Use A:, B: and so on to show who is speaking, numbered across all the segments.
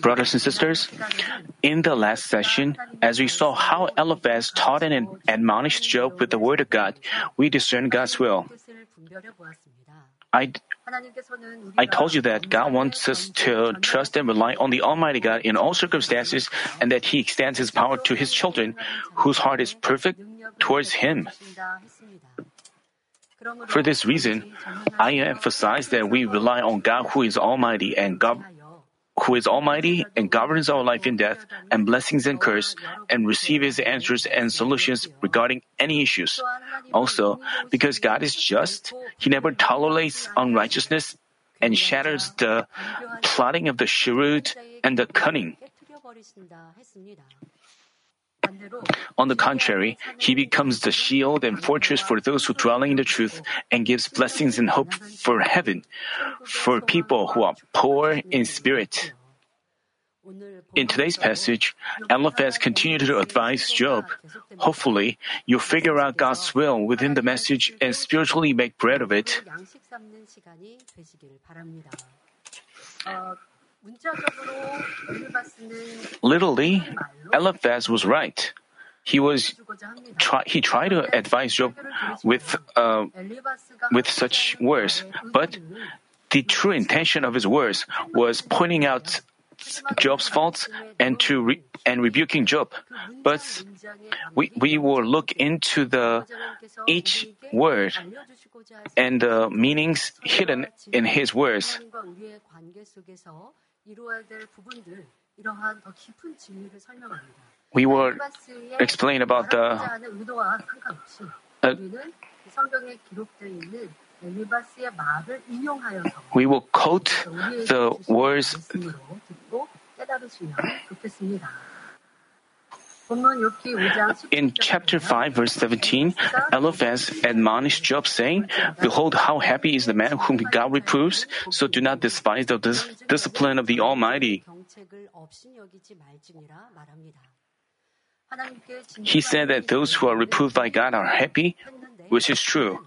A: Brothers and sisters, in the last session, as we saw how Eliphaz taught and admonished Job with the word of God, we discern God's will. I, I told you that God wants us to trust and rely on the Almighty God in all circumstances and that He extends His power to His children whose heart is perfect towards Him. For this reason, I emphasize that we rely on God who is Almighty and God who is almighty and governs our life in death and blessings and curse and receive his answers and solutions regarding any issues. Also, because God is just, he never tolerates unrighteousness and shatters the plotting of the shrewd and the cunning. On the contrary, he becomes the shield and fortress for those who dwell in the truth and gives blessings and hope for heaven for people who are poor in spirit. In today's passage, Eliphaz continued to advise Job. Hopefully, you figure out God's will within the message and spiritually make bread of it. Literally, Eliphaz was right. He was try, he tried to advise Job with uh, with such words, but the true intention of his words was pointing out Job's faults and to re, and rebuking Job. But we we will look into the each word and the meanings hidden in his words. We will explain about the. Uh, we will quote the words. In chapter 5, verse 17, Eliphaz admonished Job, saying, Behold, how happy is the man whom God reproves, so do not despise the dis- discipline of the Almighty. He said that those who are reproved by God are happy, which is true.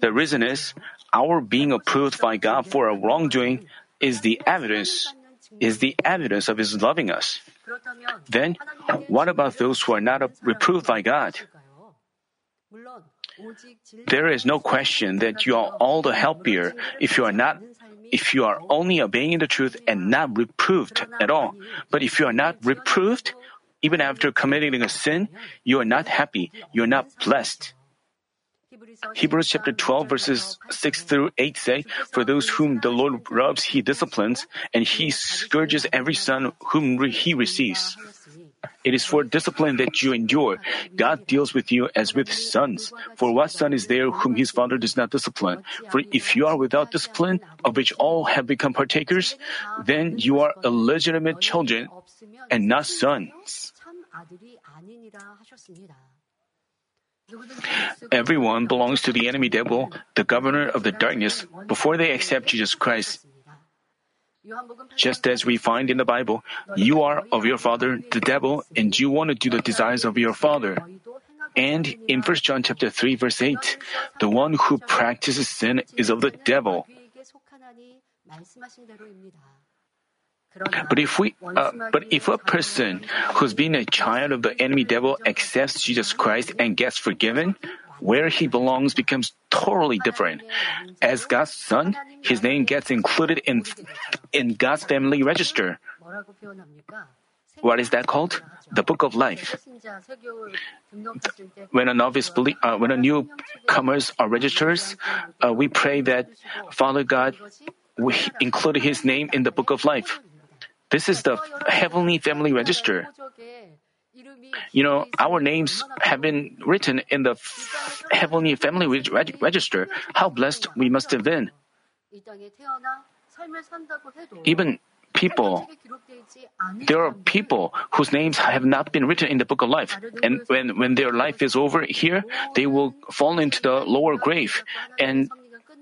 A: The reason is, our being approved by God for our wrongdoing is the evidence, is the evidence of His loving us. Then, what about those who are not reproved by God? There is no question that you are all the happier if you are not if you are only obeying the truth and not reproved at all. But if you are not reproved, even after committing a sin, you are not happy, you are not blessed. Hebrews chapter 12 verses 6 through 8 say, For those whom the Lord loves, he disciplines, and he scourges every son whom he receives. It is for discipline that you endure. God deals with you as with sons. For what son is there whom his father does not discipline? For if you are without discipline, of which all have become partakers, then you are illegitimate children and not sons. Everyone belongs to the enemy devil, the governor of the darkness, before they accept Jesus Christ. Just as we find in the Bible, you are of your father, the devil, and you want to do the desires of your father. And in 1 John chapter 3 verse 8, the one who practices sin is of the devil. But if we, uh, but if a person who's been a child of the enemy devil accepts Jesus Christ and gets forgiven, where he belongs becomes totally different. As God's son, his name gets included in in God's family register. What is that called? The Book of Life. When a novice, uh, when a newcomers are registered, uh, we pray that Father God we include His name in the Book of Life. This is the heavenly family register. You know, our names have been written in the heavenly family reg- register. How blessed we must have been. Even people, there are people whose names have not been written in the book of life. And when, when their life is over here, they will fall into the lower grave. And,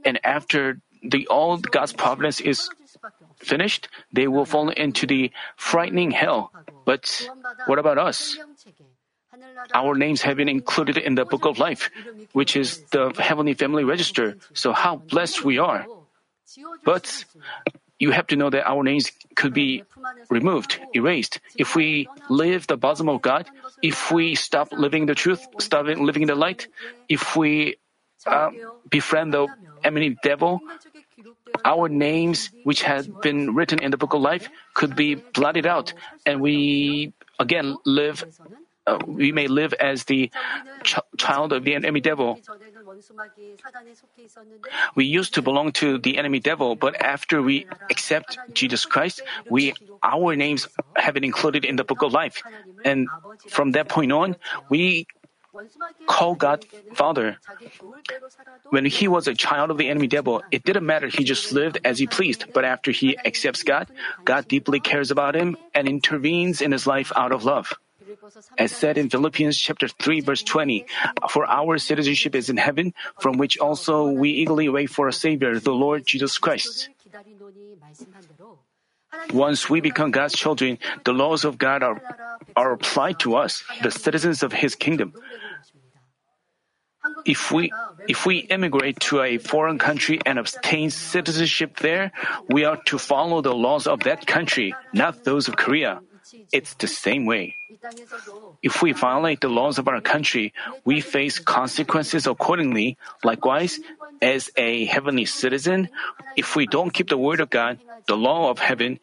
A: and after the all God's providence is finished, they will fall into the frightening hell. But what about us? Our names have been included in the book of life, which is the heavenly family register. So how blessed we are. But you have to know that our names could be removed, erased. If we live the bosom of God, if we stop living the truth, stop living the light, if we uh, befriend the enemy devil, our names, which had been written in the book of life, could be blotted out, and we again live. Uh, we may live as the ch- child of the enemy devil. We used to belong to the enemy devil, but after we accept Jesus Christ, we our names have been included in the book of life, and from that point on, we call God Father. When he was a child of the enemy devil, it didn't matter. He just lived as he pleased. But after he accepts God, God deeply cares about him and intervenes in his life out of love. As said in Philippians chapter 3 verse 20, for our citizenship is in heaven, from which also we eagerly wait for a savior, the Lord Jesus Christ. Once we become God's children, the laws of God are, are applied to us, the citizens of His kingdom. If we if we immigrate to a foreign country and obtain citizenship there, we are to follow the laws of that country, not those of Korea. It's the same way. If we violate the laws of our country, we face consequences accordingly. Likewise, as a heavenly citizen, if we don't keep the word of God, the law of heaven,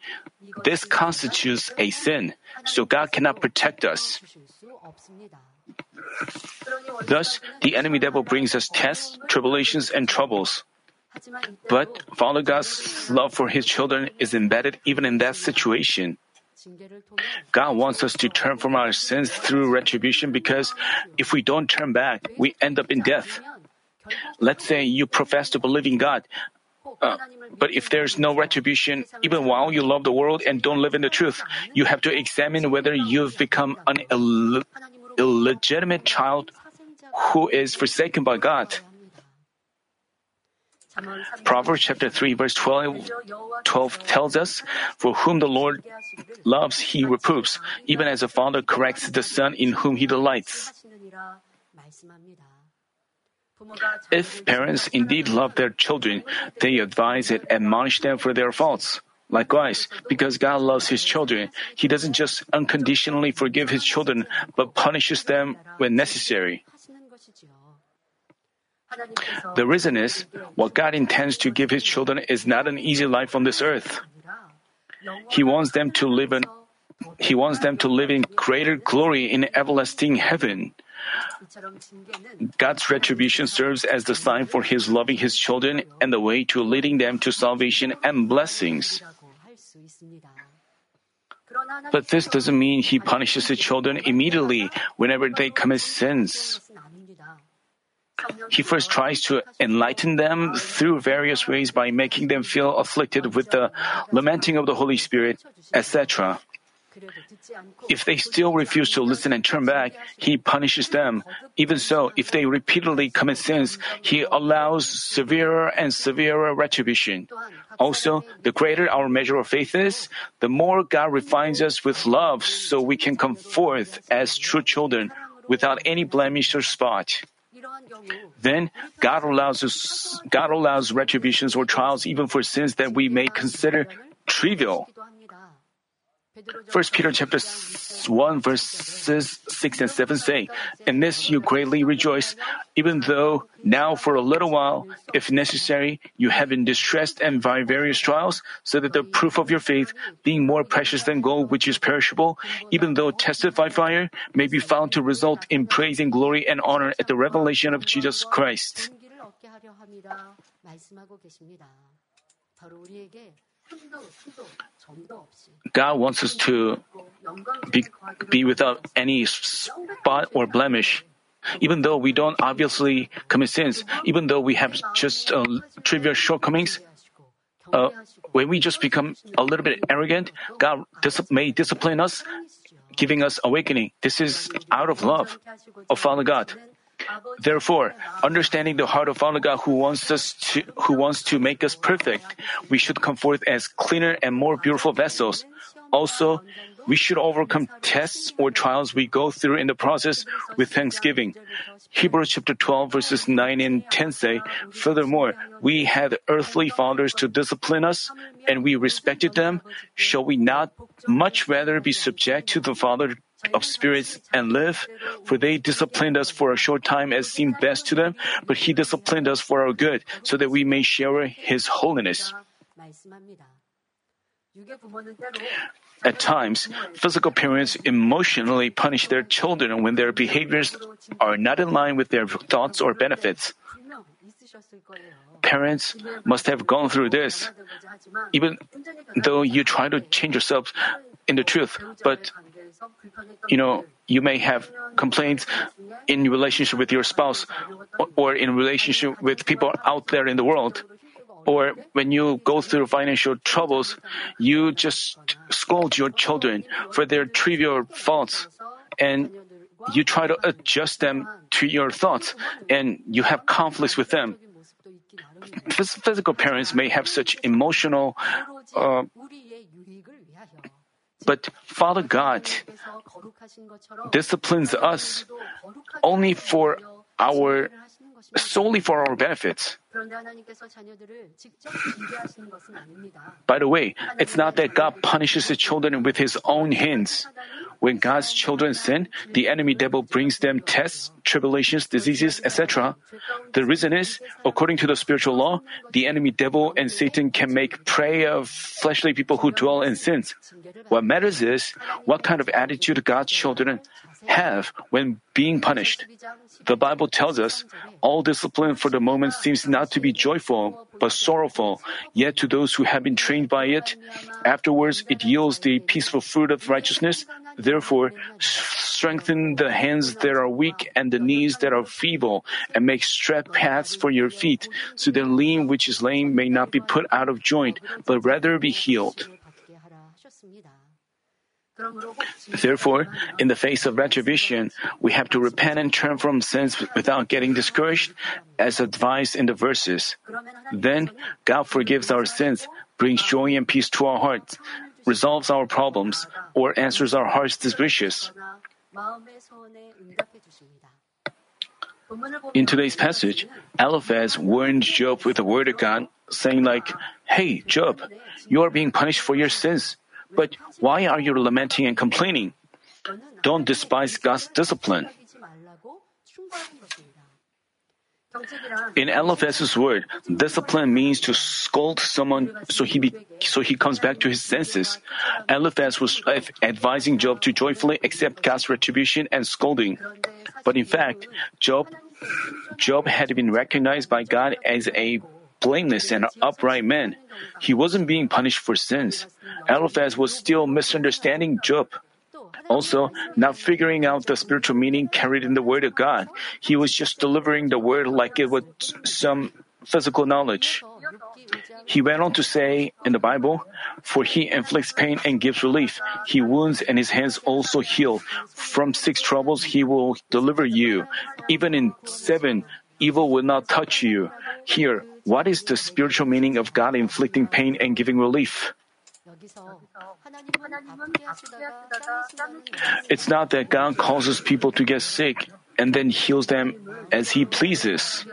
A: this constitutes a sin, so God cannot protect us. Thus, the enemy devil brings us tests, tribulations, and troubles. But Father God's love for His children is embedded even in that situation. God wants us to turn from our sins through retribution because if we don't turn back, we end up in death. Let's say you profess to believe in God, uh, but if there's no retribution, even while you love the world and don't live in the truth, you have to examine whether you've become an Ill- illegitimate child who is forsaken by God. Proverbs chapter 3 verse 12, 12, tells us, For whom the Lord loves, he reproves, even as a father corrects the son in whom he delights. If parents indeed love their children, they advise and admonish them for their faults. Likewise, because God loves His children, He doesn't just unconditionally forgive His children, but punishes them when necessary. The reason is, what God intends to give His children is not an easy life on this earth. He wants them to live in, He wants them to live in greater glory in everlasting heaven. God's retribution serves as the sign for His loving His children and the way to leading them to salvation and blessings. But this doesn't mean He punishes His children immediately whenever they commit sins. He first tries to enlighten them through various ways by making them feel afflicted with the lamenting of the Holy Spirit, etc. If they still refuse to listen and turn back, He punishes them. Even so, if they repeatedly commit sins, He allows severer and severer retribution. Also, the greater our measure of faith is, the more God refines us with love so we can come forth as true children without any blemish or spot. Then God allows us, God allows retributions or trials even for sins that we may consider trivial. 1 Peter chapter 1 verses 6 and 7 say, In this you greatly rejoice, even though now for a little while, if necessary, you have been distressed and by various trials, so that the proof of your faith, being more precious than gold which is perishable, even though tested by fire, may be found to result in praise and glory and honor at the revelation of Jesus Christ. God wants us to be, be without any spot or blemish. Even though we don't obviously commit sins, even though we have just uh, trivial shortcomings, uh, when we just become a little bit arrogant, God dis- may discipline us, giving us awakening. This is out of love of Father God. Therefore, understanding the heart of Father God who wants us to, who wants to make us perfect, we should come forth as cleaner and more beautiful vessels. Also, we should overcome tests or trials we go through in the process with thanksgiving. Hebrews chapter 12 verses 9 and 10 say, Furthermore, we had earthly fathers to discipline us, and we respected them. Shall we not much rather be subject to the Father of spirits and live? For they disciplined us for a short time as seemed best to them, but He disciplined us for our good, so that we may share His holiness. At times, physical parents emotionally punish their children when their behaviors are not in line with their thoughts or benefits. Parents must have gone through this. Even though you try to change yourself in the truth, but you know, you may have complaints in relationship with your spouse or in relationship with people out there in the world or when you go through financial troubles, you just scold your children for their trivial faults and you try to adjust them to your thoughts and you have conflicts with them. Physical parents may have such emotional, uh, but Father God disciplines us only for our solely for our benefits. By the way, it's not that God punishes his children with his own hands. When God's children sin, the enemy devil brings them tests, tribulations, diseases, etc. The reason is, according to the spiritual law, the enemy devil and Satan can make prey of fleshly people who dwell in sins. What matters is what kind of attitude God's children have when being punished. The Bible tells us all discipline for the moment seems not to be joyful, but sorrowful. Yet to those who have been trained by it, afterwards it yields the peaceful fruit of righteousness. Therefore, strengthen the hands that are weak and the knees that are feeble, and make straight paths for your feet, so that limb which is lame may not be put out of joint, but rather be healed. Therefore, in the face of retribution, we have to repent and turn from sins without getting discouraged, as advised in the verses. Then, God forgives our sins, brings joy and peace to our hearts, resolves our problems, or answers our heart's wishes. In today's passage, Eliphaz warned Job with the word of God, saying like, Hey, Job, you are being punished for your sins. But why are you lamenting and complaining? Don't despise God's discipline. In Eliphaz's word, discipline means to scold someone so he be, so he comes back to his senses. Eliphaz was advising Job to joyfully accept God's retribution and scolding. But in fact, Job Job had been recognized by God as a blameless and upright man. He wasn't being punished for sins. Eliphaz was still misunderstanding Job. Also, not figuring out the spiritual meaning carried in the Word of God. He was just delivering the Word like it was some physical knowledge. He went on to say in the Bible, For he inflicts pain and gives relief. He wounds and his hands also heal. From six troubles he will deliver you. Even in seven, evil will not touch you. Here, what is the spiritual meaning of God inflicting pain and giving relief? It's not that God causes people to get sick and then heals them as He pleases.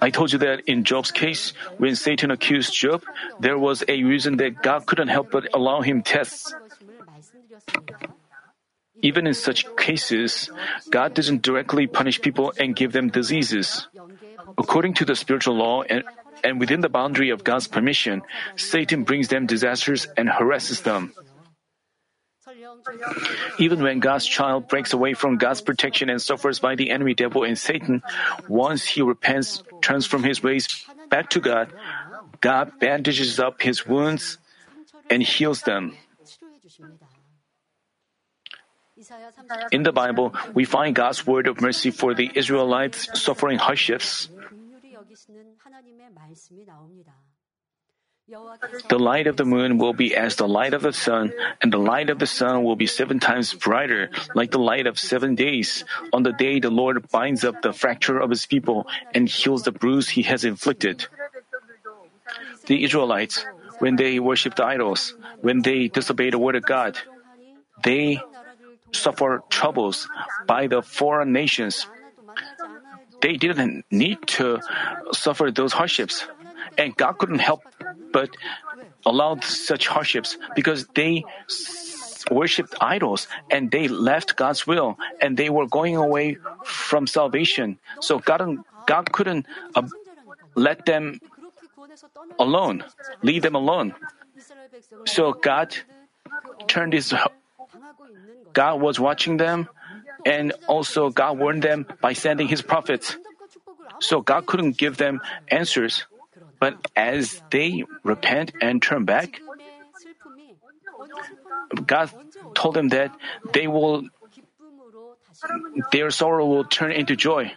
A: I told you that in Job's case, when Satan accused Job, there was a reason that God couldn't help but allow him tests. Even in such cases, God doesn't directly punish people and give them diseases. According to the spiritual law and, and within the boundary of God's permission, Satan brings them disasters and harasses them. Even when God's child breaks away from God's protection and suffers by the enemy devil and Satan, once he repents, turns from his ways back to God, God bandages up his wounds and heals them. In the Bible, we find God's word of mercy for the Israelites suffering hardships. The light of the moon will be as the light of the sun, and the light of the sun will be seven times brighter, like the light of seven days. On the day the Lord binds up the fracture of his people and heals the bruise he has inflicted. the Israelites, when they worshiped the idols, when they disobeyed the word of God, they suffer troubles by the foreign nations. They didn't need to suffer those hardships. And God couldn't help but allow such hardships because they worshipped idols and they left God's will and they were going away from salvation. So God, God couldn't uh, let them alone, leave them alone. So God turned his God was watching them and also God warned them by sending his prophets. So God couldn't give them answers. But as they repent and turn back, God told them that they will their sorrow will turn into joy.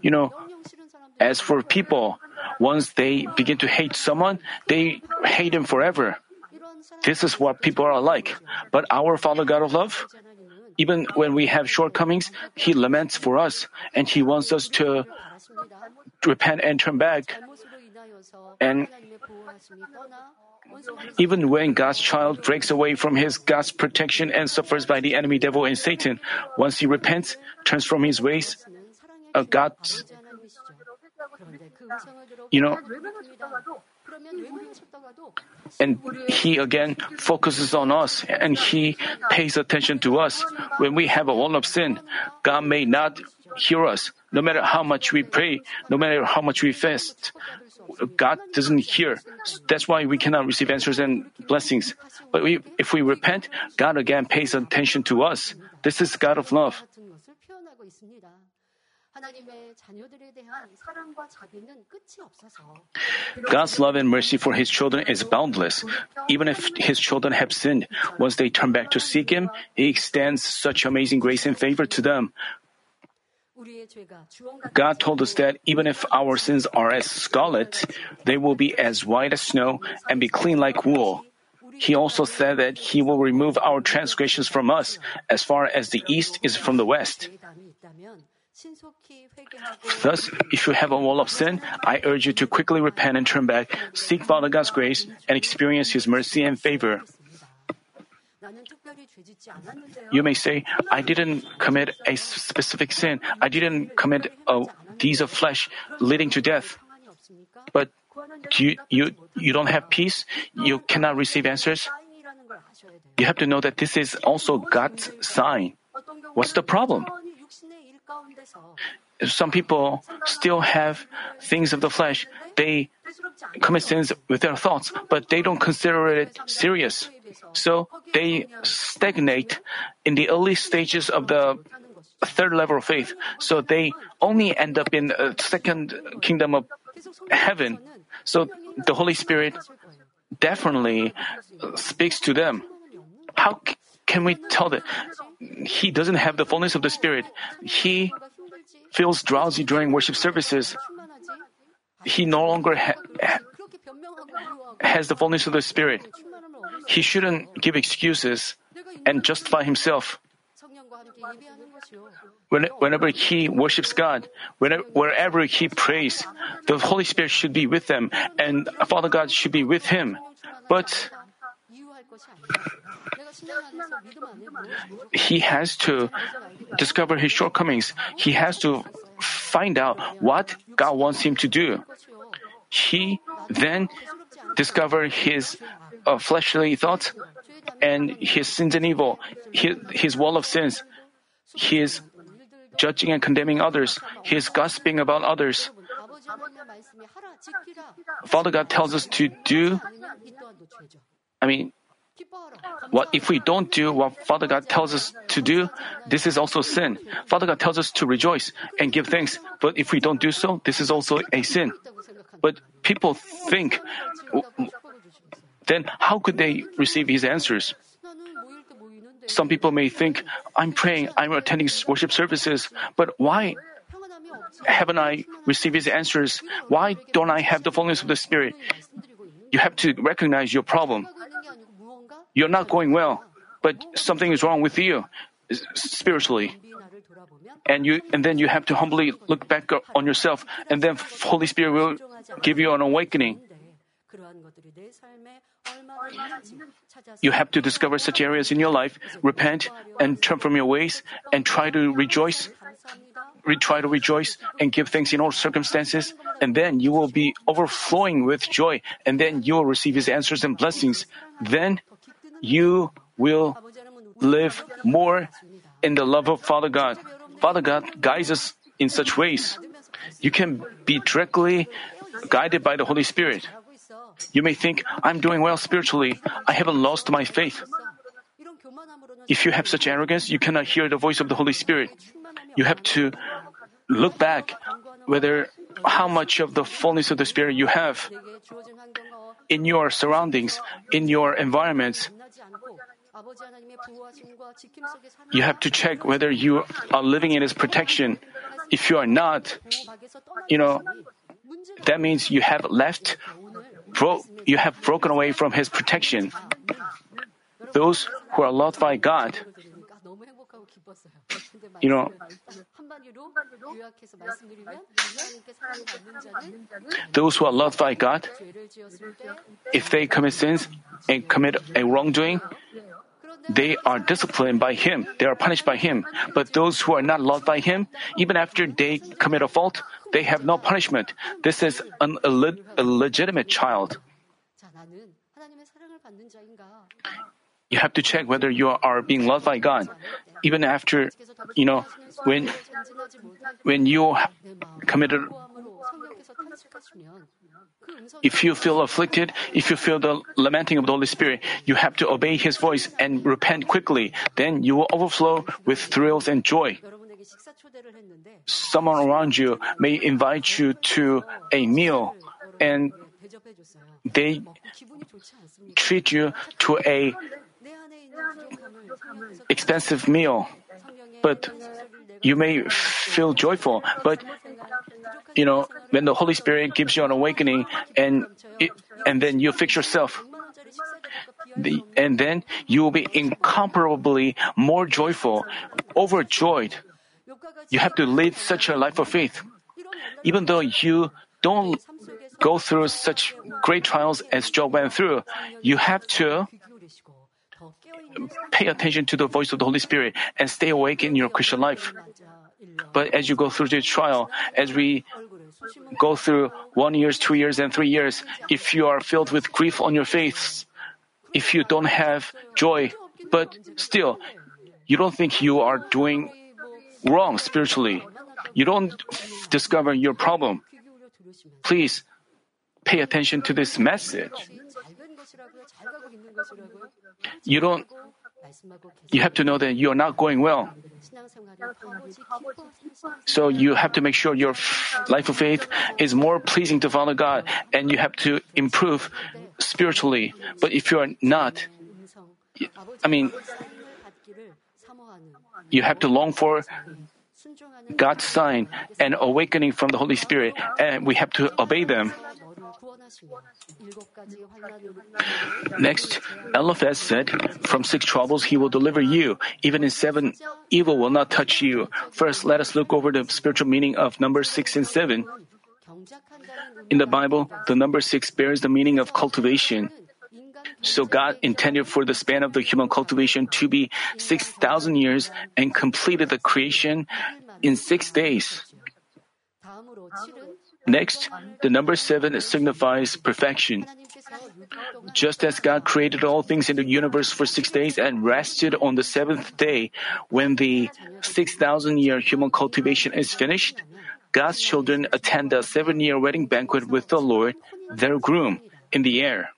A: You know, as for people, once they begin to hate someone, they hate him forever. This is what people are like. But our Father God of love, even when we have shortcomings, He laments for us and He wants us to repent and turn back. And even when God's child breaks away from his God's protection and suffers by the enemy devil and Satan, once he repents, turns from his ways, uh, God, you know, and he again focuses on us and he pays attention to us. When we have a wall of sin, God may not hear us. No matter how much we pray, no matter how much we fast, God doesn't hear. That's why we cannot receive answers and blessings. But we, if we repent, God again pays attention to us. This is God of love. God's love and mercy for His children is boundless. Even if His children have sinned, once they turn back to seek Him, He extends such amazing grace and favor to them. God told us that even if our sins are as scarlet, they will be as white as snow and be clean like wool. He also said that He will remove our transgressions from us as far as the east is from the west. Thus, if you have a wall of sin, I urge you to quickly repent and turn back, seek Father God's grace, and experience His mercy and favor. You may say, I didn't commit a specific sin. I didn't commit a deeds of flesh leading to death. But you, you, you don't have peace? You cannot receive answers? You have to know that this is also God's sign. What's the problem? Some people still have things of the flesh. They commit sins with their thoughts, but they don't consider it serious. So they stagnate in the early stages of the third level of faith. So they only end up in the second kingdom of heaven. So the Holy Spirit definitely speaks to them. How can we tell that he doesn't have the fullness of the Spirit? He feels drowsy during worship services. He no longer ha- has the fullness of the Spirit he shouldn't give excuses and justify himself. When, whenever he worships God, whenever, wherever he prays, the Holy Spirit should be with them and Father God should be with him. But he has to discover his shortcomings. He has to find out what God wants him to do. He then discover his uh, fleshly thoughts and his sins and evil, his, his wall of sins, his judging and condemning others, his gossiping about others. Father God tells us to do, I mean, what if we don't do what Father God tells us to do? This is also sin. Father God tells us to rejoice and give thanks, but if we don't do so, this is also a sin. But people think then how could they receive his answers? Some people may think, I'm praying, I'm attending worship services, but why haven't I received his answers? Why don't I have the fullness of the Spirit? You have to recognize your problem. You're not going well, but something is wrong with you spiritually. And you, and then you have to humbly look back on yourself, and then Holy Spirit will give you an awakening. You have to discover such areas in your life, repent, and turn from your ways, and try to rejoice. Re- try to rejoice and give thanks in all circumstances, and then you will be overflowing with joy, and then you will receive His answers and blessings. Then you will live more in the love of Father God. Father God guides us in such ways. You can be directly guided by the Holy Spirit. You may think, I'm doing well spiritually. I haven't lost my faith. If you have such arrogance, you cannot hear the voice of the Holy Spirit. You have to look back whether how much of the fullness of the Spirit you have in your surroundings, in your environments. You have to check whether you are living in His protection. If you are not, you know, that means you have left, bro- you have broken away from His protection. Those who are loved by God, you know, those who are loved by God, if they commit sins and commit a wrongdoing, they are disciplined by Him. They are punished by Him. But those who are not loved by Him, even after they commit a fault, they have no punishment. This is an illeg- illegitimate child. You have to check whether you are being loved by God. Even after, you know, when, when you committed if you feel afflicted, if you feel the lamenting of the Holy Spirit, you have to obey His voice and repent quickly. Then you will overflow with thrills and joy. Someone around you may invite you to a meal and they treat you to a expensive meal. But you may feel joyful, but you know, when the Holy Spirit gives you an awakening and it, and then you fix yourself, the, and then you will be incomparably more joyful, overjoyed. You have to live such a life of faith. Even though you don't go through such great trials as Job went through, you have to pay attention to the voice of the Holy Spirit and stay awake in your Christian life. But as you go through the trial, as we go through one years, two years, and three years, if you are filled with grief on your face, if you don't have joy, but still, you don't think you are doing wrong spiritually, you don't discover your problem. Please pay attention to this message. You don't, you have to know that you are not going well. So you have to make sure your life of faith is more pleasing to Father God and you have to improve spiritually. But if you are not, I mean, you have to long for God's sign and awakening from the Holy Spirit, and we have to obey them. Next, Eliphaz said, From six troubles he will deliver you. Even in seven, evil will not touch you. First, let us look over the spiritual meaning of numbers six and seven. In the Bible, the number six bears the meaning of cultivation. So God intended for the span of the human cultivation to be 6,000 years and completed the creation in six days. Next, the number seven signifies perfection. Just as God created all things in the universe for six days and rested on the seventh day, when the 6,000 year human cultivation is finished, God's children attend a seven year wedding banquet with the Lord, their groom, in the air.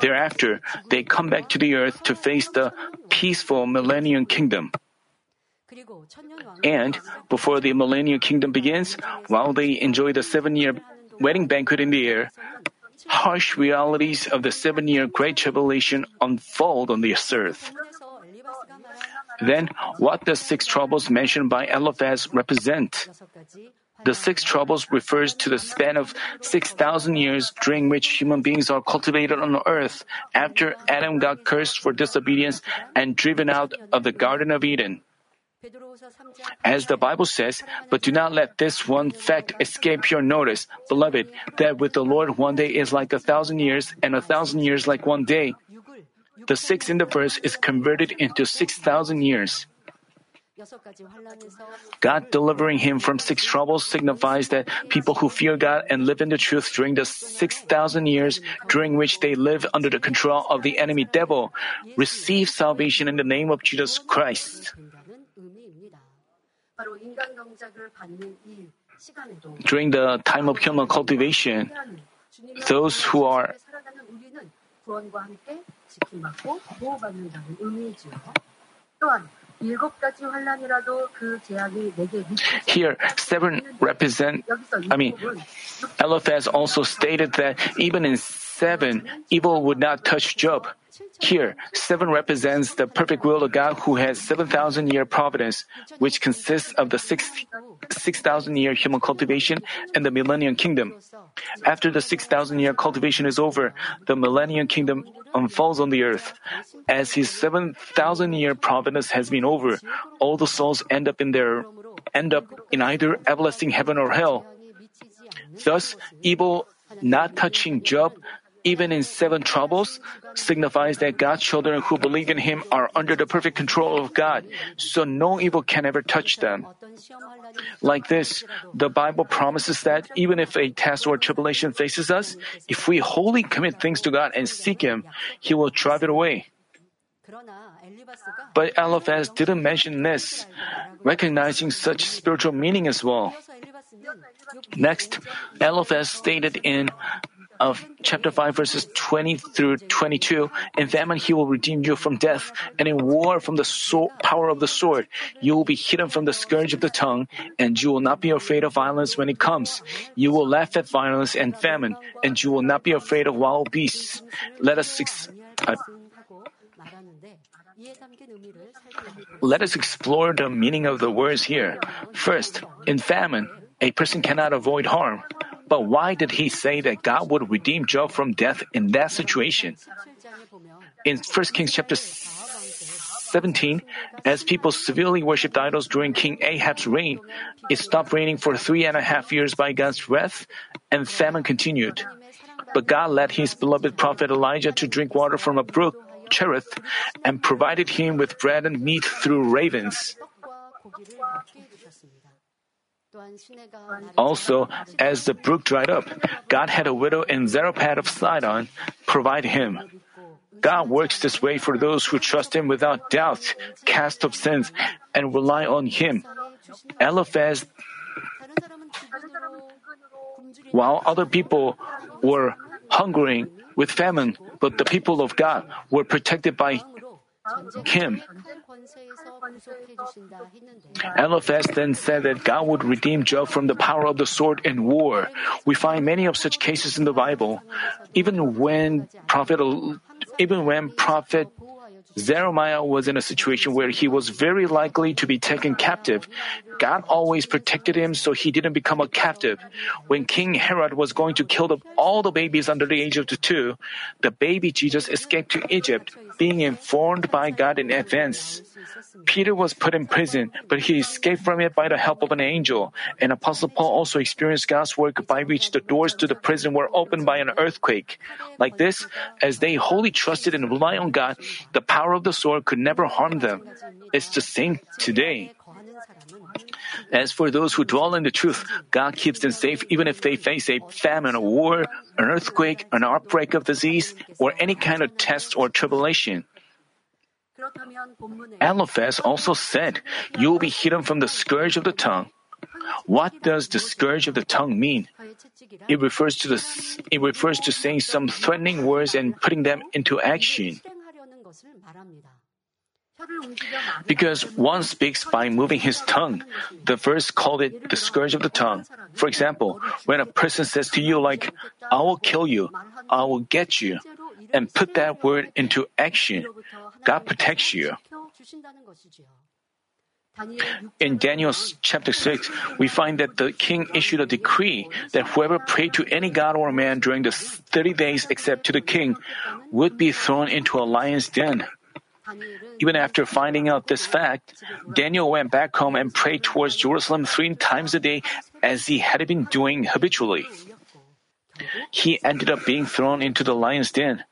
A: Thereafter, they come back to the earth to face the peaceful millennium kingdom. And before the millennial kingdom begins, while they enjoy the seven year wedding banquet in the air, harsh realities of the seven year great tribulation unfold on this earth. Then, what does six troubles mentioned by Eliphaz represent? The six troubles refers to the span of 6,000 years during which human beings are cultivated on earth after Adam got cursed for disobedience and driven out of the Garden of Eden. As the Bible says, but do not let this one fact escape your notice, beloved, that with the Lord one day is like a thousand years, and a thousand years like one day. The six in the verse is converted into six thousand years. God delivering him from six troubles signifies that people who fear God and live in the truth during the 6,000 years during which they live under the control of the enemy devil receive salvation in the name of Jesus Christ. During the time of human cultivation, those who are here, seven represent, I mean, Eliphaz also stated that even in seven, evil would not touch Job. Here, seven represents the perfect will of God who has 7,000 year providence, which consists of the 6,000 year human cultivation and the millennium kingdom. After the 6,000 year cultivation is over, the millennium kingdom unfolds on the earth. As his 7,000 year providence has been over, all the souls end up in their end up in either everlasting heaven or hell. Thus, evil not touching Job even in seven troubles, signifies that God's children who believe in Him are under the perfect control of God, so no evil can ever touch them. Like this, the Bible promises that even if a test or tribulation faces us, if we wholly commit things to God and seek Him, He will drive it away. But Eliphaz didn't mention this, recognizing such spiritual meaning as well. Next, Eliphaz stated in of chapter 5 verses 20 through 22, in famine he will redeem you from death, and in war from the so- power of the sword. You will be hidden from the scourge of the tongue, and you will not be afraid of violence when it comes. You will laugh at violence and famine, and you will not be afraid of wild beasts. Let us ex- uh, let us explore the meaning of the words here. First, in famine, a person cannot avoid harm. But why did he say that God would redeem Job from death in that situation? In 1 Kings chapter 17, as people severely worshipped idols during King Ahab's reign, it stopped raining for three and a half years by God's wrath, and famine continued. But God led his beloved prophet Elijah to drink water from a brook, Cherith, and provided him with bread and meat through ravens. Also, as the brook dried up, God had a widow in Zarephath of Sidon provide him. God works this way for those who trust Him without doubt, cast off sins, and rely on Him. Eliphaz, while other people were hungering with famine, but the people of God were protected by Him. Eliphaz then said that God would redeem Job from the power of the sword and war. We find many of such cases in the Bible. Even when prophet, even when prophet Jeremiah was in a situation where he was very likely to be taken captive. God always protected him so he didn't become a captive. When King Herod was going to kill the, all the babies under the age of two, the baby Jesus escaped to Egypt, being informed by God in advance. Peter was put in prison, but he escaped from it by the help of an angel. And Apostle Paul also experienced God's work by which the doors to the prison were opened by an earthquake. Like this, as they wholly trusted and relied on God, the power of the sword could never harm them. It's the same today. As for those who dwell in the truth, God keeps them safe even if they face a famine, a war, an earthquake, an outbreak of disease, or any kind of test or tribulation. Eliphaz also said, You will be hidden from the scourge of the tongue. What does the scourge of the tongue mean? It refers to the, it refers to saying some threatening words and putting them into action. Because one speaks by moving his tongue, the verse called it the scourge of the tongue. For example, when a person says to you like, I will kill you, I will get you, and put that word into action, God protects you. In Daniel chapter 6, we find that the king issued a decree that whoever prayed to any god or man during the 30 days except to the king would be thrown into a lion's den. Even after finding out this fact, Daniel went back home and prayed towards Jerusalem three times a day as he had been doing habitually. He ended up being thrown into the lion's den.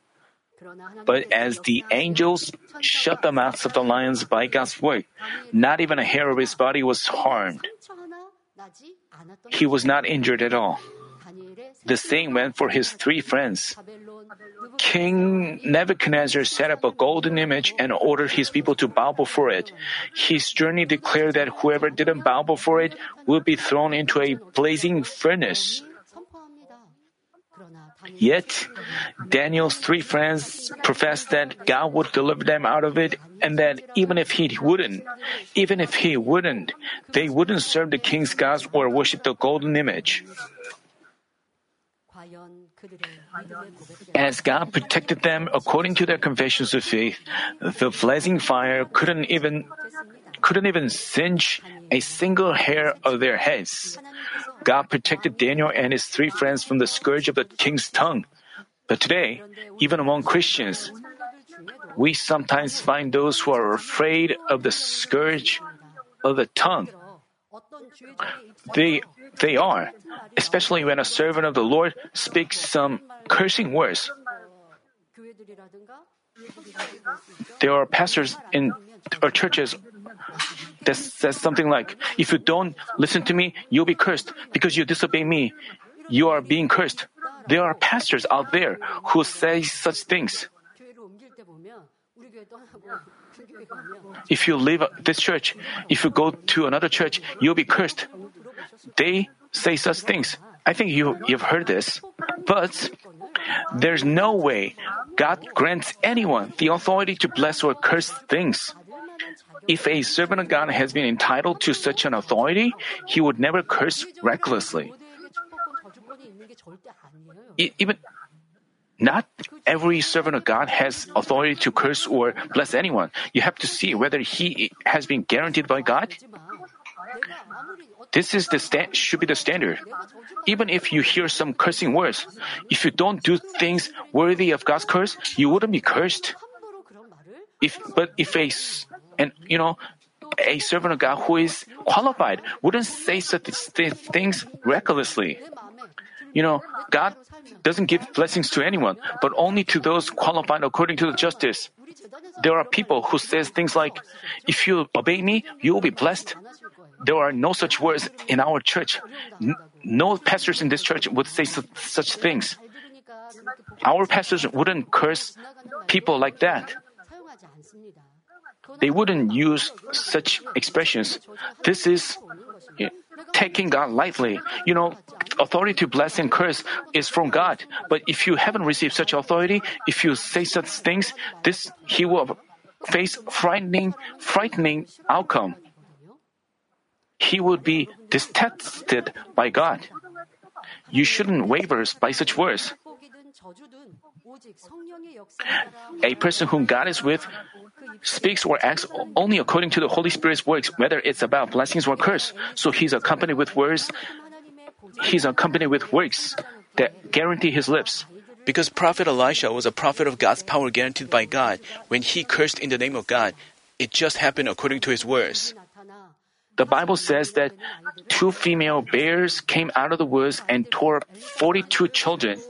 A: But as the angels shut the mouths of the lions by God's work, not even a hair of his body was harmed. He was not injured at all. The same went for his three friends. King Nebuchadnezzar set up a golden image and ordered his people to bow before it. His journey declared that whoever didn't bow before it would be thrown into a blazing furnace. Yet, Daniel's three friends professed that God would deliver them out of it and that even if he wouldn't, even if he wouldn't, they wouldn't serve the king's gods or worship the golden image. As God protected them according to their confessions of faith, the blazing fire couldn't even couldn't even singe a single hair of their heads. God protected Daniel and his three friends from the scourge of the king's tongue. But today, even among Christians, we sometimes find those who are afraid of the scourge of the tongue. They, they are, especially when a servant of the Lord speaks some cursing words. There are pastors in our churches that says something like, if you don't listen to me, you'll be cursed because you disobey me. You are being cursed. There are pastors out there who say such things. If you leave this church, if you go to another church, you'll be cursed. They say such things. I think you, you've heard this. But there's no way God grants anyone the authority to bless or curse things. If a servant of God has been entitled to such an authority, he would never curse recklessly. Even not every servant of God has authority to curse or bless anyone. You have to see whether he has been guaranteed by God. This is the sta- should be the standard. Even if you hear some cursing words, if you don't do things worthy of God's curse, you wouldn't be cursed. If but if a and you know a servant of God who is qualified wouldn't say such things recklessly. You know, God doesn't give blessings to anyone, but only to those qualified according to the justice. There are people who says things like, "If you obey me, you will be blessed." There are no such words in our church. No pastors in this church would say su- such things. Our pastors wouldn't curse people like that. They wouldn't use such expressions. This is taking God lightly. You know, authority to bless and curse is from God. But if you haven't received such authority, if you say such things, this he will face frightening, frightening outcome. He would be detested by God. You shouldn't waver by such words. A person whom God is with speaks or acts only according to the Holy Spirit's works, whether it's about blessings or curse. So he's accompanied with words. He's accompanied with works that guarantee his lips. Because Prophet Elisha was a prophet of God's power guaranteed by God, when he cursed in the name of God, it just happened according to his words. The Bible says that two female bears came out of the woods and tore up 42 children.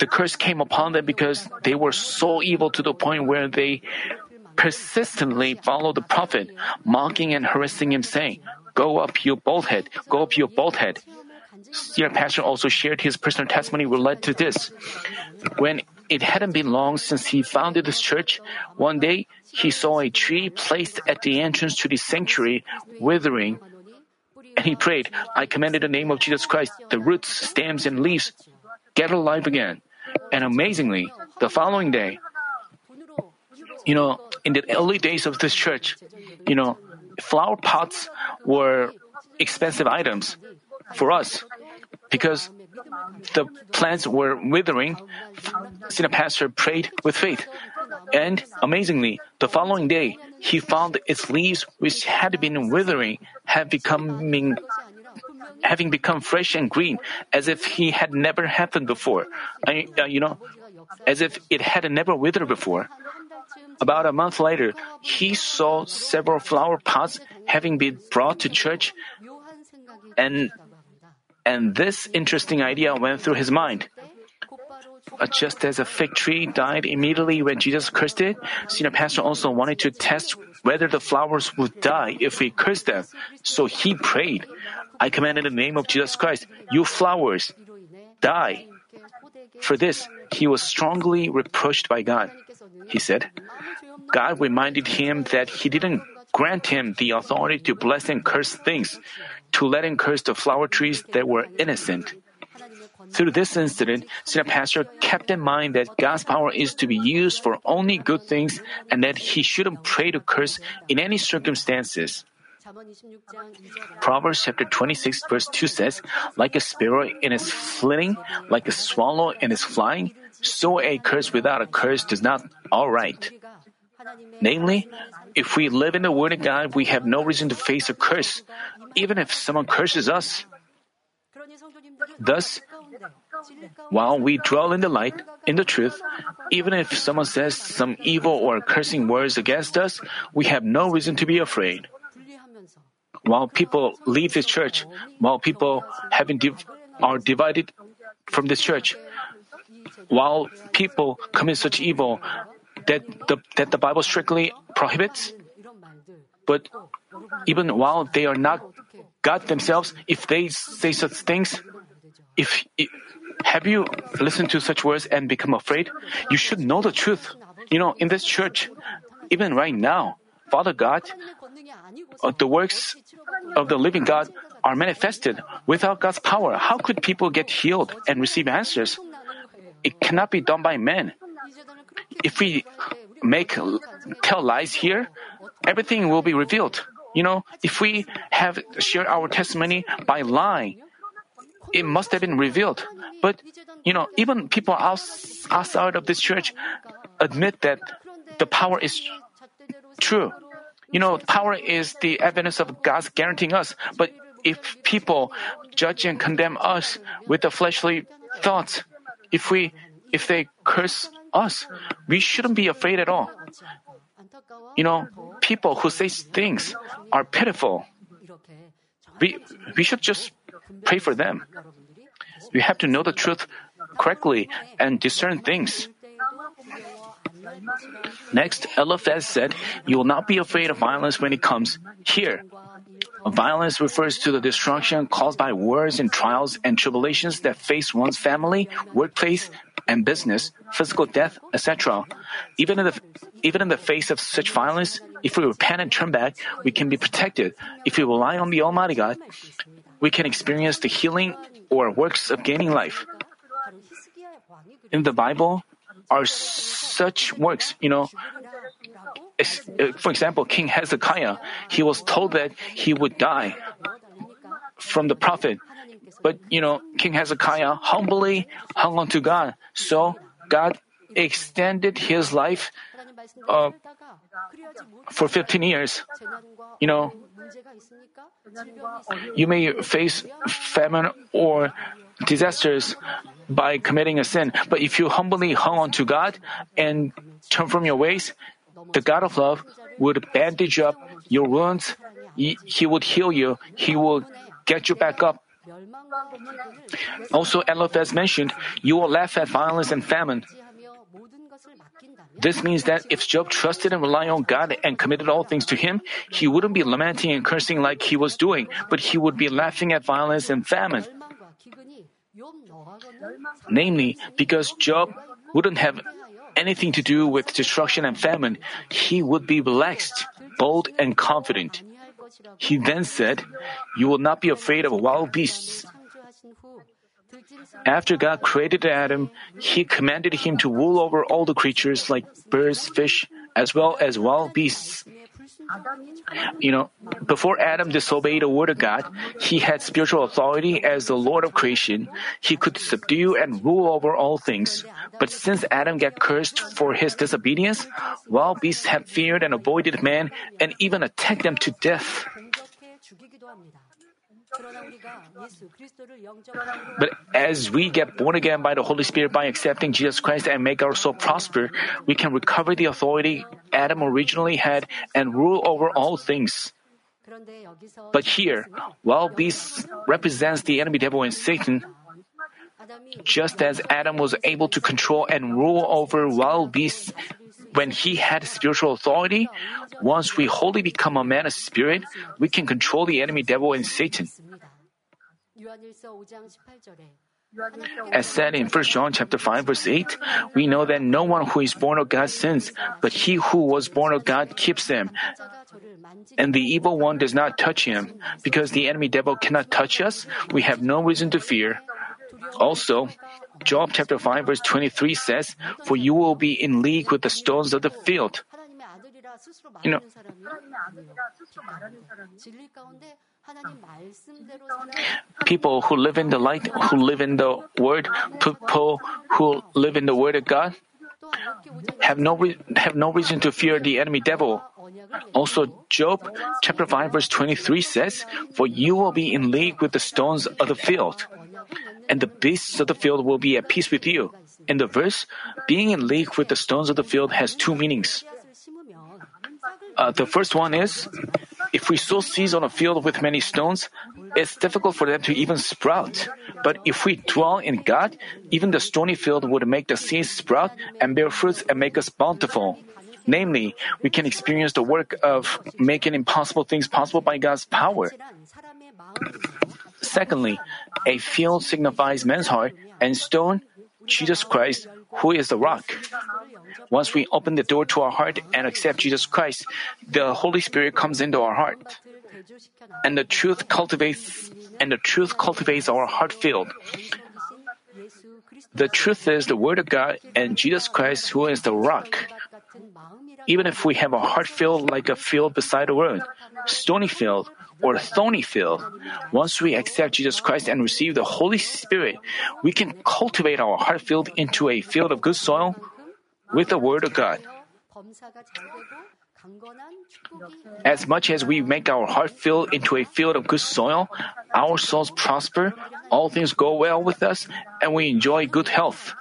A: The curse came upon them because they were so evil to the point where they persistently followed the prophet, mocking and harassing him, saying, Go up, you bald head! Go up, you bald head! Senior pastor also shared his personal testimony related to this. When it hadn't been long since he founded this church, one day he saw a tree placed at the entrance to the sanctuary withering. And he prayed, I command in the name of Jesus Christ, the roots, stems, and leaves get alive again. And amazingly, the following day, you know, in the early days of this church, you know, flower pots were expensive items for us because the plants were withering. Senior pastor prayed with faith. And amazingly, the following day, he found its leaves, which had been withering, had becoming, having become fresh and green, as if he had never happened before. I, uh, you know, as if it had never withered before. About a month later, he saw several flower pots having been brought to church, and and this interesting idea went through his mind. Uh, just as a fig tree died immediately when Jesus cursed it, senior pastor also wanted to test whether the flowers would die if we cursed them. So he prayed, I command in the name of Jesus Christ, you flowers, die. For this, he was strongly reproached by God. He said, God reminded him that he didn't grant him the authority to bless and curse things, to let him curse the flower trees that were innocent. Through this incident, senior pastor kept in mind that God's power is to be used for only good things and that he shouldn't pray to curse in any circumstances. Proverbs chapter 26 verse 2 says, Like a sparrow in its flitting, like a swallow in its flying, so a curse without a curse does not all right. Namely, if we live in the Word of God, we have no reason to face a curse, even if someone curses us. Thus, while we dwell in the light, in the truth, even if someone says some evil or cursing words against us, we have no reason to be afraid. While people leave this church, while people div- are divided from this church, while people commit such evil that the, that the Bible strictly prohibits, but even while they are not God themselves, if they say such things, if, if have you listened to such words and become afraid? You should know the truth. You know, in this church, even right now, Father God, uh, the works of the living God are manifested. Without God's power, how could people get healed and receive answers? It cannot be done by men. If we make tell lies here, everything will be revealed. You know, if we have shared our testimony by lying, it must have been revealed. But, you know, even people outside of this church admit that the power is true. You know, power is the evidence of God's guaranteeing us. But if people judge and condemn us with the fleshly thoughts, if we, if they curse us, we shouldn't be afraid at all. You know, people who say things are pitiful. We, we should just pray for them. We have to know the truth correctly and discern things. Next, Eliphaz said, You will not be afraid of violence when it comes. Here, violence refers to the destruction caused by wars and trials and tribulations that face one's family, workplace, and business, physical death, etc. Even in the even in the face of such violence, if we repent and turn back, we can be protected. If we rely on the Almighty God, we can experience the healing or works of gaining life. In the Bible, are such works, you know. Uh, for example, King Hezekiah, he was told that he would die from the prophet. But, you know, King Hezekiah humbly hung on to God. So God extended his life uh, for 15 years. You know, you may face famine or disasters by committing a sin, but if you humbly hung on to God and turn from your ways, the God of love would bandage up your wounds. He would heal you. He will get you back up. Also, Eliphaz mentioned, you will laugh at violence and famine. This means that if Job trusted and relied on God and committed all things to Him, he wouldn't be lamenting and cursing like he was doing, but he would be laughing at violence and famine. Namely, because Job wouldn't have anything to do with destruction and famine, he would be relaxed, bold, and confident. He then said, You will not be afraid of wild beasts. After God created Adam, He commanded him to rule over all the creatures like birds, fish, as well as wild beasts. You know, before Adam disobeyed the word of God, he had spiritual authority as the Lord of creation. He could subdue and rule over all things. But since Adam got cursed for his disobedience, wild beasts have feared and avoided man and even attacked them to death. But as we get born again by the Holy Spirit by accepting Jesus Christ and make our soul prosper, we can recover the authority Adam originally had and rule over all things. But here, while beast represents the enemy devil and Satan, just as Adam was able to control and rule over wild beasts when he had spiritual authority, once we wholly become a man of spirit, we can control the enemy devil and Satan. As said in 1 John chapter 5 verse 8, we know that no one who is born of God sins, but he who was born of God keeps them. And the evil one does not touch him. Because the enemy devil cannot touch us, we have no reason to fear. Also, Job chapter 5 verse 23 says, For you will be in league with the stones of the field. You know, people who live in the light, who live in the Word, people who live in the Word of God, have no re- have no reason to fear the enemy devil. Also, Job chapter 5 verse 23 says, For you will be in league with the stones of the field, and the beasts of the field will be at peace with you. In the verse, being in league with the stones of the field has two meanings. Uh, the first one is, if we sow seeds on a field with many stones, it's difficult for them to even sprout. But if we dwell in God, even the stony field would make the seeds sprout and bear fruits and make us bountiful. Namely, we can experience the work of making impossible things possible by God's power. Secondly, a field signifies man's heart, and stone, Jesus Christ, who is the rock. Once we open the door to our heart and accept Jesus Christ, the Holy Spirit comes into our heart. And the truth cultivates and the truth cultivates our heart field. The truth is the Word of God and Jesus Christ who is the rock. Even if we have a heart field like a field beside a road, stony field, or thorny field, once we accept Jesus Christ and receive the Holy Spirit, we can cultivate our heart field into a field of good soil with the Word of God. As much as we make our heart fill into a field of good soil, our souls prosper, all things go well with us, and we enjoy good health.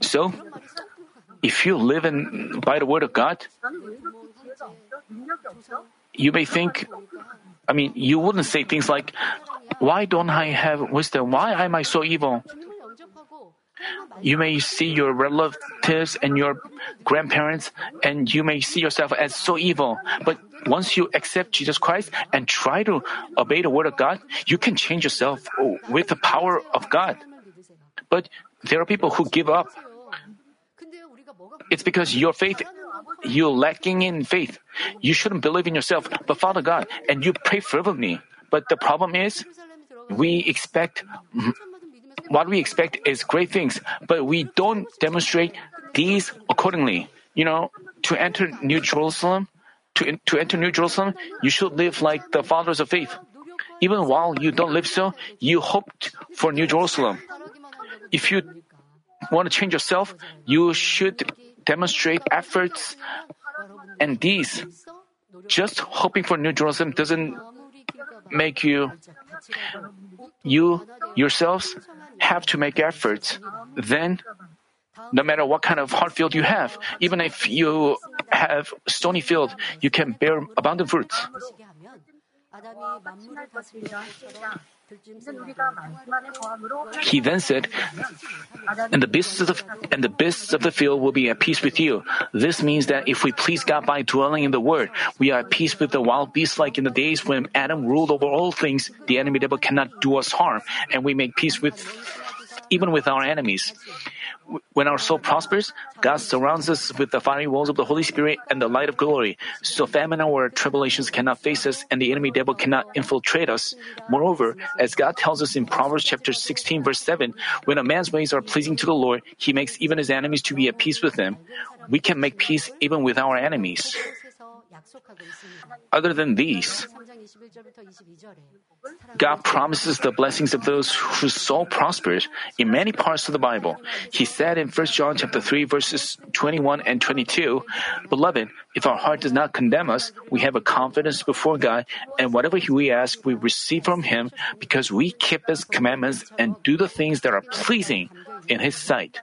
A: So, if you live in by the word of God, you may think, I mean, you wouldn't say things like, "Why don't I have wisdom? Why am I so evil?" You may see your relatives and your grandparents, and you may see yourself as so evil. But once you accept Jesus Christ and try to obey the word of God, you can change yourself with the power of God. But there are people who give up. It's because your faith, you're lacking in faith. You shouldn't believe in yourself, but Father God, and you pray fervently. But the problem is, we expect what we expect is great things, but we don't demonstrate these accordingly. You know, to enter New Jerusalem, to, to enter New Jerusalem, you should live like the fathers of faith. Even while you don't live so, you hoped for New Jerusalem. If you want to change yourself, you should demonstrate efforts and these. Just hoping for New Jerusalem doesn't make you, you yourselves have to make efforts. Then, no matter what kind of hard field you have, even if you have stony field, you can bear abundant fruits. He then said, and the beasts of the, and the beasts of the field will be at peace with you. This means that if we please God by dwelling in the Word, we are at peace with the wild beasts like in the days when Adam ruled over all things. The enemy devil cannot do us harm, and we make peace with even with our enemies. When our soul prospers, God surrounds us with the fiery walls of the Holy Spirit and the light of glory, so famine or tribulations cannot face us and the enemy devil cannot infiltrate us. Moreover, as God tells us in Proverbs chapter 16 verse 7, when a man's ways are pleasing to the Lord, he makes even his enemies to be at peace with him. We can make peace even with our enemies. Other than these, God promises the blessings of those whose soul prospers in many parts of the Bible. He said in 1 John chapter 3 verses 21 and 22, Beloved, if our heart does not condemn us, we have a confidence before God, and whatever we ask, we receive from Him because we keep His commandments and do the things that are pleasing in His sight.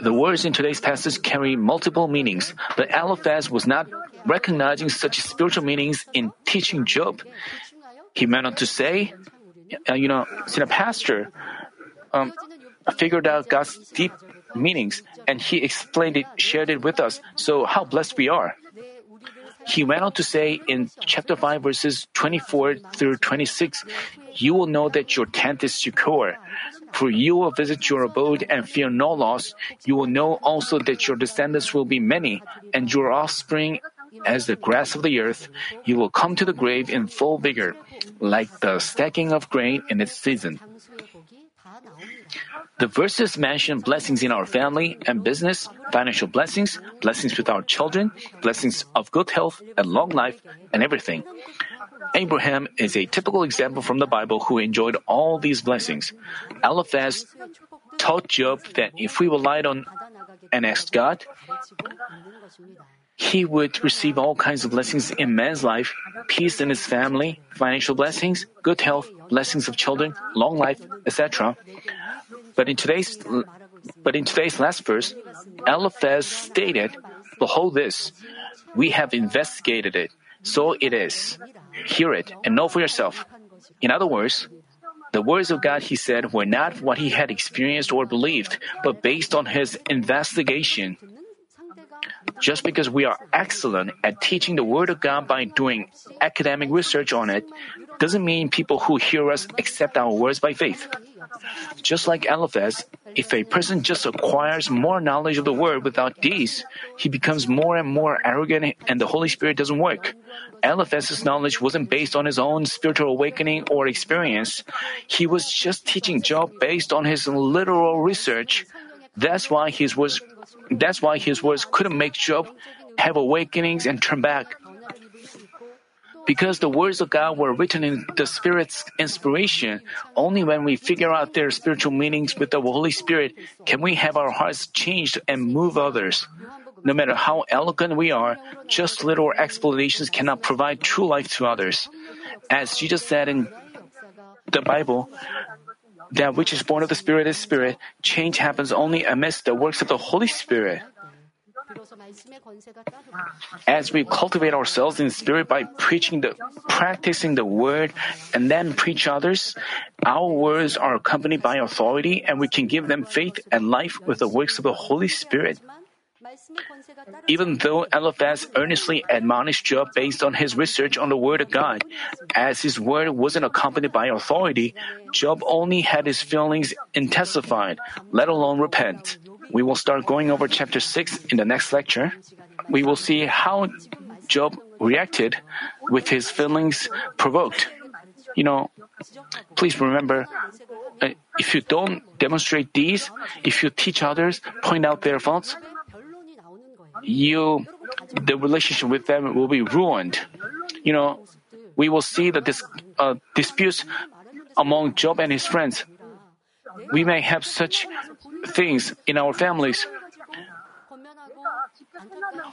A: The words in today's passage carry multiple meanings, but Eliphaz was not recognizing such spiritual meanings in teaching Job. He went on to say, uh, you know, since a pastor um, figured out God's deep meanings and he explained it, shared it with us, so how blessed we are. He went on to say in chapter 5, verses 24 through 26, You will know that your tent is secure. For you will visit your abode and fear no loss. You will know also that your descendants will be many, and your offspring as the grass of the earth. You will come to the grave in full vigor, like the stacking of grain in its season. The verses mention blessings in our family and business, financial blessings, blessings with our children, blessings of good health and long life, and everything. Abraham is a typical example from the Bible who enjoyed all these blessings. Eliphaz taught Job that if we relied on and asked God, he would receive all kinds of blessings in man's life, peace in his family, financial blessings, good health, blessings of children, long life, etc. But in today's but in today's last verse, Eliphaz stated, Behold this, we have investigated it, so it is. Hear it and know for yourself. In other words, the words of God, he said, were not what he had experienced or believed, but based on his investigation. Just because we are excellent at teaching the Word of God by doing academic research on it, doesn't mean people who hear us accept our words by faith. Just like Eliphaz, if a person just acquires more knowledge of the Word without deeds, he becomes more and more arrogant and the Holy Spirit doesn't work. Eliphaz's knowledge wasn't based on his own spiritual awakening or experience. He was just teaching Job based on his literal research. That's why his words, that's why his words couldn't make Job have awakenings and turn back. Because the words of God were written in the Spirit's inspiration, only when we figure out their spiritual meanings with the Holy Spirit can we have our hearts changed and move others. No matter how eloquent we are, just little explanations cannot provide true life to others. As Jesus said in the Bible, that which is born of the Spirit is Spirit, change happens only amidst the works of the Holy Spirit. As we cultivate ourselves in spirit by preaching the, practicing the word, and then preach others, our words are accompanied by authority, and we can give them faith and life with the works of the Holy Spirit. Even though Eliphaz earnestly admonished Job based on his research on the Word of God, as his word wasn't accompanied by authority, Job only had his feelings intensified, let alone repent. We will start going over chapter 6 in the next lecture. We will see how Job reacted with his feelings provoked. You know, please remember uh, if you don't demonstrate these, if you teach others, point out their faults, you the relationship with them will be ruined. You know, we will see the dis, uh, disputes among Job and his friends. We may have such things in our families.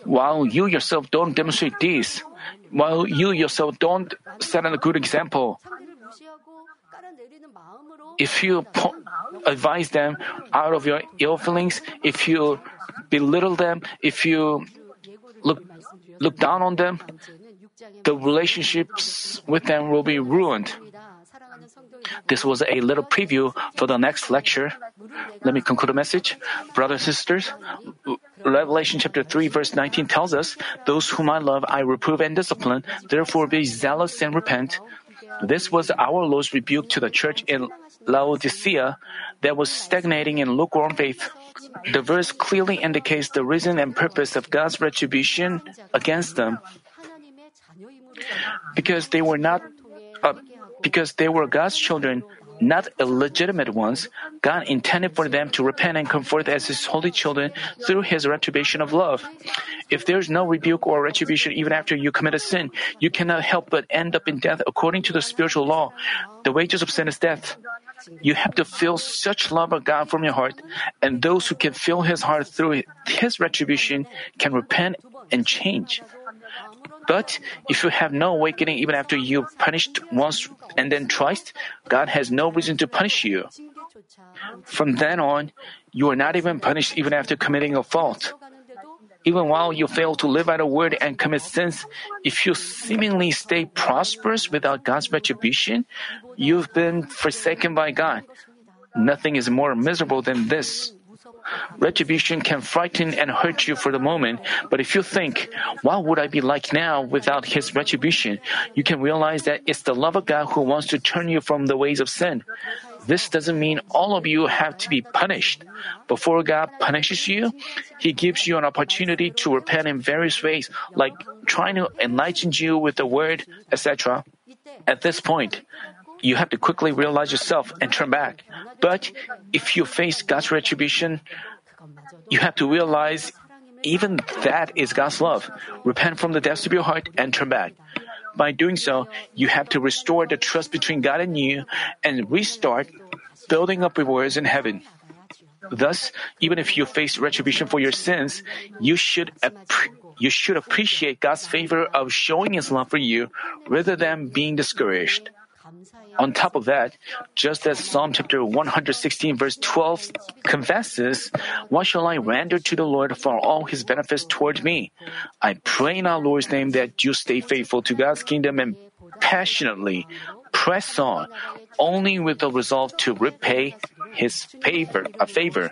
A: While you yourself don't demonstrate this, while you yourself don't set a good example, if you po- advise them out of your ill feelings, if you belittle them, if you look look down on them, the relationships with them will be ruined. This was a little preview for the next lecture. Let me conclude the message. Brothers and sisters, Revelation chapter 3 verse 19 tells us, Those whom I love I reprove and discipline, therefore be zealous and repent. This was our Lord's rebuke to the church in Laodicea that was stagnating in lukewarm faith. The verse clearly indicates the reason and purpose of God's retribution against them. Because they were not uh, because they were God's children, not illegitimate ones, God intended for them to repent and come forth as His holy children through His retribution of love. If there is no rebuke or retribution even after you commit a sin, you cannot help but end up in death according to the spiritual law. The wages of sin is death. You have to feel such love of God from your heart, and those who can feel His heart through His retribution can repent and change. But if you have no awakening even after you punished once and then twice, God has no reason to punish you. From then on, you are not even punished even after committing a fault. Even while you fail to live by the word and commit sins, if you seemingly stay prosperous without God's retribution, you've been forsaken by God. Nothing is more miserable than this. Retribution can frighten and hurt you for the moment, but if you think, what would I be like now without His retribution, you can realize that it's the love of God who wants to turn you from the ways of sin. This doesn't mean all of you have to be punished. Before God punishes you, He gives you an opportunity to repent in various ways, like trying to enlighten you with the word, etc. At this point, you have to quickly realize yourself and turn back. But if you face God's retribution, you have to realize even that is God's love. Repent from the depths of your heart and turn back. By doing so, you have to restore the trust between God and you and restart building up rewards in heaven. Thus, even if you face retribution for your sins, you should you should appreciate God's favor of showing His love for you rather than being discouraged. On top of that, just as Psalm chapter 116 verse 12 confesses, What shall I render to the Lord for all his benefits toward me? I pray in our Lord's name that you stay faithful to God's kingdom and passionately press on, only with the resolve to repay his favor, a favor.